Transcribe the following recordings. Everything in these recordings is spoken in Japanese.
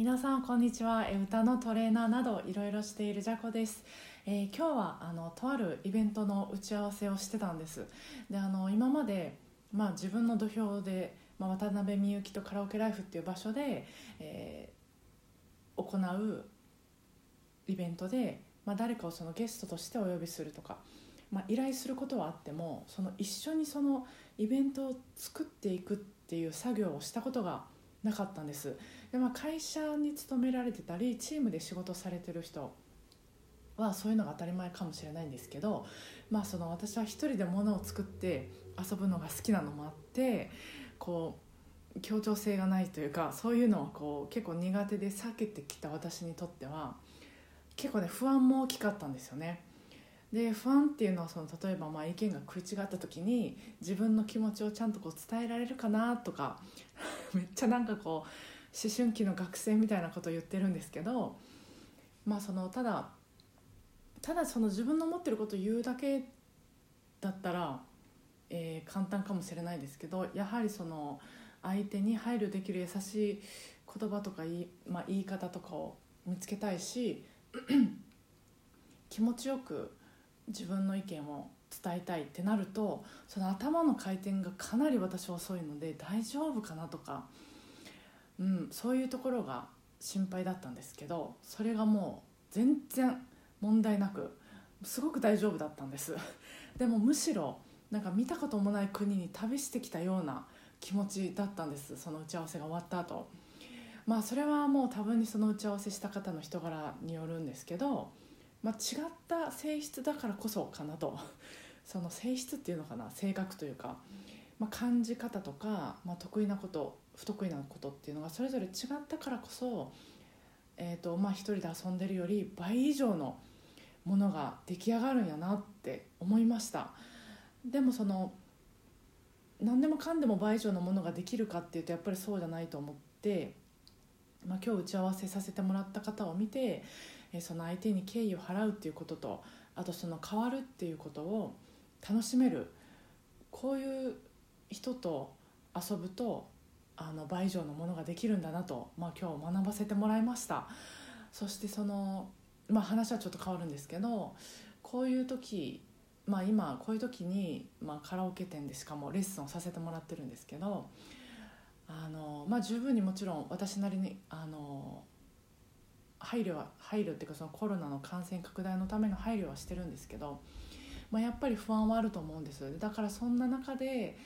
皆さんこんにちは。え歌のトレーナーなどいろいろしているジャコです、えー今日はあのとあるイベントの打ち合わせをしてたんです。であの今まで、まあ、自分の土俵で、まあ、渡辺美幸とカラオケライフっていう場所で、えー行うイベントで、まあ、誰かをそのゲストとしてお呼びするとか、まあ、依頼することはあってもその一緒にそのイベントを作っていくっていう作業をしたことがなかったんですで、まあ、会社に勤められてたりチームで仕事されてる人はそういうのが当たり前かもしれないんですけど、まあ、その私は一人で物を作って遊ぶのが好きなのもあってこう協調性がないというかそういうのをこう結構苦手で避けてきた私にとっては結構ね不安も大きかったんですよね。で不安っていうのはその例えばまあ意見が食い違った時に自分の気持ちをちゃんとこう伝えられるかなとか めっちゃなんかこう思春期の学生みたいなことを言ってるんですけどまあそのただただその自分の思ってることを言うだけだったら、えー簡単かもしれないですけどやはりその相手に配慮できる優しい言葉とか言い,、まあ、言い方とかを見つけたいし 気持ちよく自分の意見を伝えたいってなるとその頭の回転がかなり私遅いので大丈夫かなとか、うん、そういうところが心配だったんですけどそれがもう全然問題なくすごく大丈夫だったんです。でもむしろなんか見たこともない国に旅してきたような気持ちだったんですその打ち合わせが終わった後。まあそれはもう多分にその打ち合わせした方の人柄によるんですけど、まあ、違った性質だからこそかなと。その性質っていうのかな。性格というか、まあ、感じ方とか、まあ、得意なこと不得意なことっていうのがそれぞれ違ったからこそ、えーとまあ、一人で遊んでるより倍以上のものが出来上がるんやなって思いました。でもその何でもかんでも倍以上のものができるかっていうとやっぱりそうじゃないと思って、まあ、今日打ち合わせさせてもらった方を見てその相手に敬意を払うっていうこととあとその変わるっていうことを楽しめるこういう人と遊ぶとあの倍以上のものができるんだなと、まあ、今日学ばせてもらいました。そしてその、まあ、話はちょっと変わるんですけどこういう時まあ、今こういう時に、まあ、カラオケ店でしかもレッスンをさせてもらってるんですけどあの、まあ、十分にもちろん私なりにあの配慮は配慮っていうかそのコロナの感染拡大のための配慮はしてるんですけど、まあ、やっぱり不安はあると思うんです。だからそんな中で、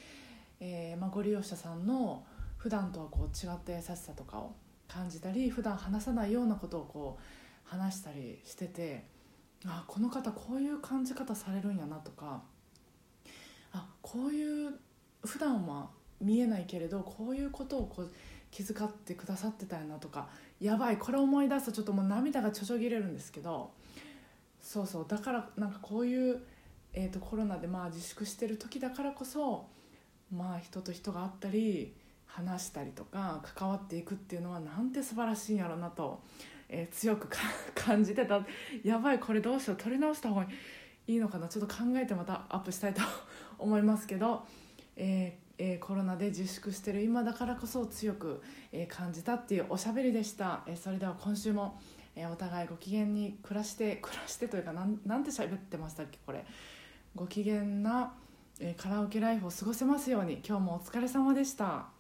えーまあ、ご利用者さんの普段とはこう違った優しさとかを感じたり普段話さないようなことをこう話したりしててあこの方こういう感じ方されるんやなとかあこういう普段は見えないけれどこういうことをこう気遣ってくださってたんやなとかやばいこれ思い出すとちょっともう涙がちょちょぎれるんですけどそうそうだからなんかこういう、えー、とコロナでまあ自粛してる時だからこそまあ人と人が会ったり話したりとか関わっていくっていうのはなんて素晴らしいんやろうなと、えー強く 感じてた。やばいこれどうしよう取り直した方がいいのかなちょっと考えてまたアップしたいと思いますけど、えーえーコロナで自粛してる今だからこそ強く、えー感じたっていうおしゃべりでした、えーそれでは今週も、えお互いご機嫌に暮らして 暮らしてというかなんなんて喋ってましたっけこれ。ご機嫌な、えカラオケライフを過ごせますように。今日もお疲れ様でした。